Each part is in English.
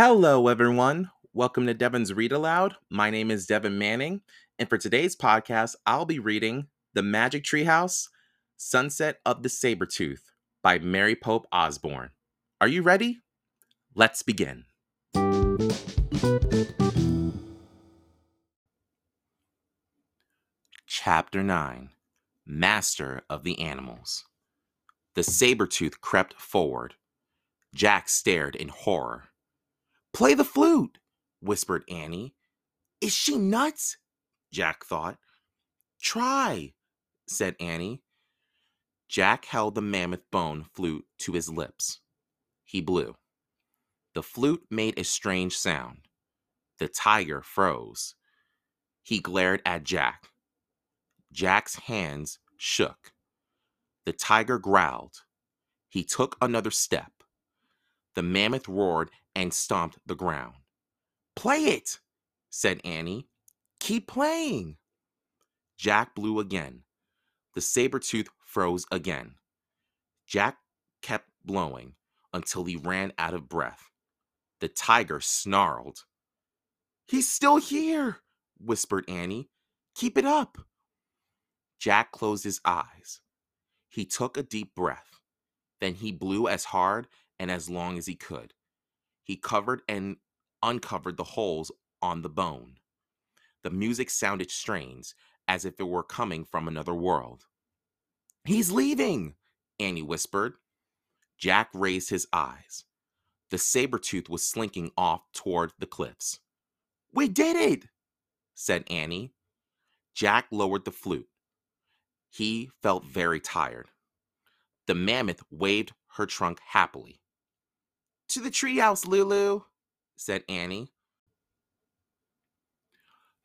Hello, everyone. Welcome to Devan's Read Aloud. My name is Devan Manning, and for today's podcast, I'll be reading The Magic Treehouse Sunset of the Sabretooth by Mary Pope Osborne. Are you ready? Let's begin. Chapter 9 Master of the Animals. The Sabretooth crept forward. Jack stared in horror. Play the flute, whispered Annie. Is she nuts? Jack thought. Try, said Annie. Jack held the mammoth bone flute to his lips. He blew. The flute made a strange sound. The tiger froze. He glared at Jack. Jack's hands shook. The tiger growled. He took another step. The mammoth roared and stomped the ground. Play it, said Annie. Keep playing. Jack blew again. The saber tooth froze again. Jack kept blowing until he ran out of breath. The tiger snarled. He's still here, whispered Annie. Keep it up. Jack closed his eyes. He took a deep breath. Then he blew as hard and as long as he could. He covered and uncovered the holes on the bone. The music sounded strange, as if it were coming from another world. He's leaving, Annie whispered. Jack raised his eyes. The saber tooth was slinking off toward the cliffs. We did it, said Annie. Jack lowered the flute. He felt very tired. The mammoth waved her trunk happily. To the treehouse, Lulu, said Annie.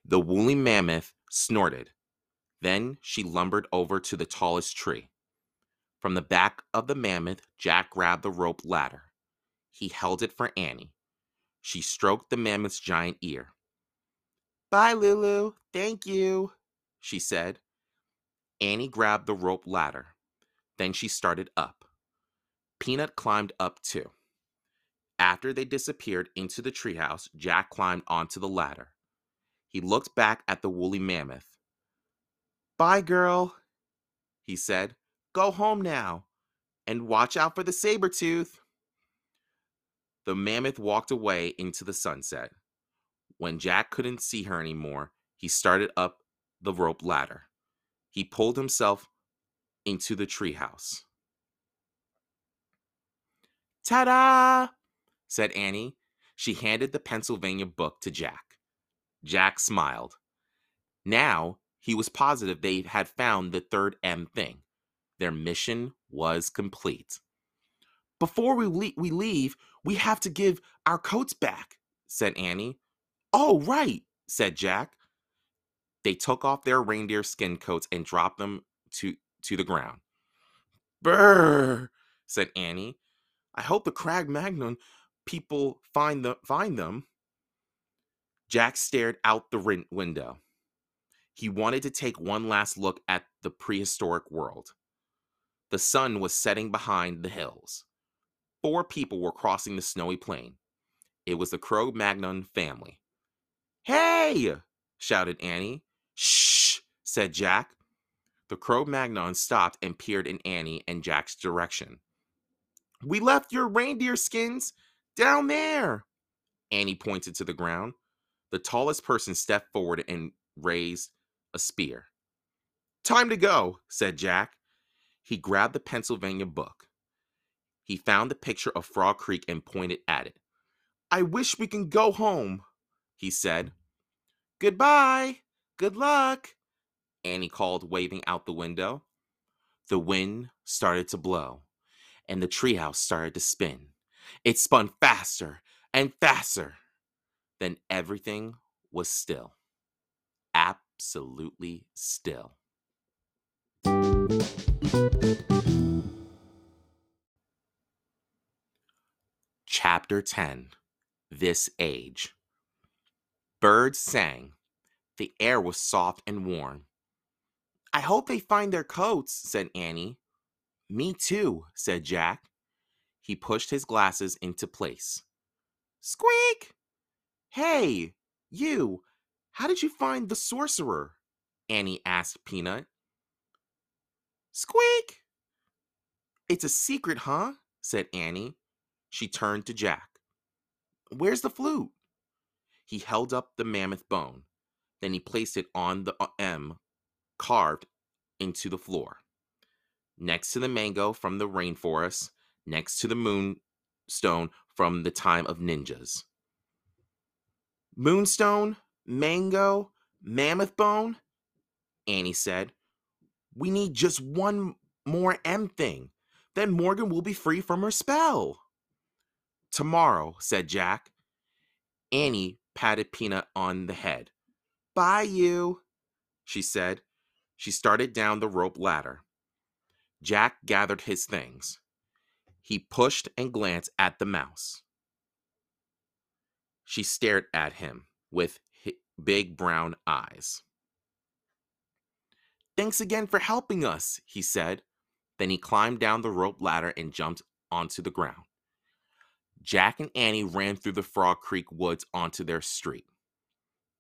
The woolly mammoth snorted. Then she lumbered over to the tallest tree. From the back of the mammoth, Jack grabbed the rope ladder. He held it for Annie. She stroked the mammoth's giant ear. Bye, Lulu. Thank you, she said. Annie grabbed the rope ladder. Then she started up. Peanut climbed up too. After they disappeared into the treehouse, Jack climbed onto the ladder. He looked back at the woolly mammoth. Bye, girl, he said. Go home now and watch out for the saber tooth. The mammoth walked away into the sunset. When Jack couldn't see her anymore, he started up the rope ladder. He pulled himself into the treehouse. Ta da! Said Annie. She handed the Pennsylvania book to Jack. Jack smiled. Now he was positive they had found the third M thing. Their mission was complete. Before we, le- we leave, we have to give our coats back, said Annie. Oh, right, said Jack. They took off their reindeer skin coats and dropped them to, to the ground. Brr, said Annie. I hope the Cro-Magnon people find them find them. Jack stared out the window. He wanted to take one last look at the prehistoric world. The sun was setting behind the hills. Four people were crossing the snowy plain. It was the Cro-Magnon family. Hey! shouted annie. Shh said jack. The Cro-Magnon stopped and peered in annie and jack's direction. We left your reindeer skins down there. Annie pointed to the ground. The tallest person stepped forward and raised a spear. Time to go, said Jack. He grabbed the Pennsylvania book. He found the picture of Frog Creek and pointed at it. I wish we can go home, he said. Goodbye. Good luck, Annie called, waving out the window. The wind started to blow, and the treehouse started to spin. It spun faster and faster. Then everything was still. Absolutely still. Chapter 10 This Age Birds sang. The air was soft and warm. I hope they find their coats, said Annie. Me too, said Jack. He pushed his glasses into place. Squeak! Hey, you, how did you find the sorcerer? Annie asked Peanut. Squeak! It's a secret, huh? said Annie. She turned to Jack. Where's the flute? He held up the mammoth bone. Then he placed it on the uh, M carved into the floor. Next to the mango from the rainforest, next to the moonstone from the time of ninjas. Moonstone, mango, mammoth bone? Annie said. We need just one more M thing. Then Morgan will be free from her spell. Tomorrow, said Jack. Annie patted Peanut on the head. Bye, you, she said. She started down the rope ladder. Jack gathered his things. He pushed and glanced at the mouse. She stared at him with big brown eyes. Thanks again for helping us, he said. Then he climbed down the rope ladder and jumped onto the ground. Jack and Annie ran through the Frog Creek woods onto their street.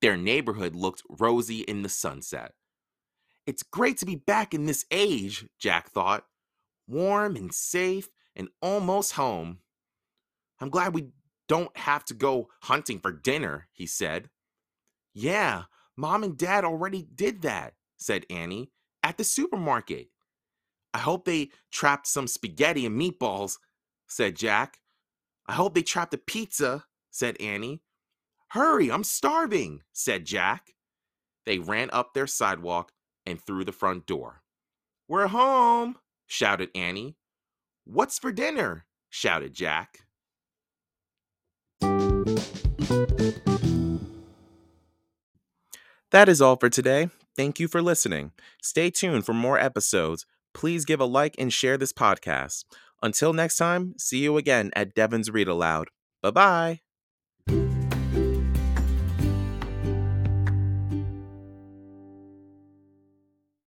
Their neighborhood looked rosy in the sunset. It's great to be back in this age, Jack thought. Warm and safe and almost home. I'm glad we don't have to go hunting for dinner, he said. Yeah, Mom and Dad already did that, said Annie, at the supermarket. I hope they trapped some spaghetti and meatballs, said Jack. I hope they trapped a pizza, said Annie. Hurry, I'm starving, said Jack. They ran up their sidewalk and through the front door. We're home, shouted Annie. What's for dinner? shouted Jack. That is all for today. Thank you for listening. Stay tuned for more episodes. Please give a like and share this podcast. Until next time, see you again at Devan's Read Aloud. Bye bye.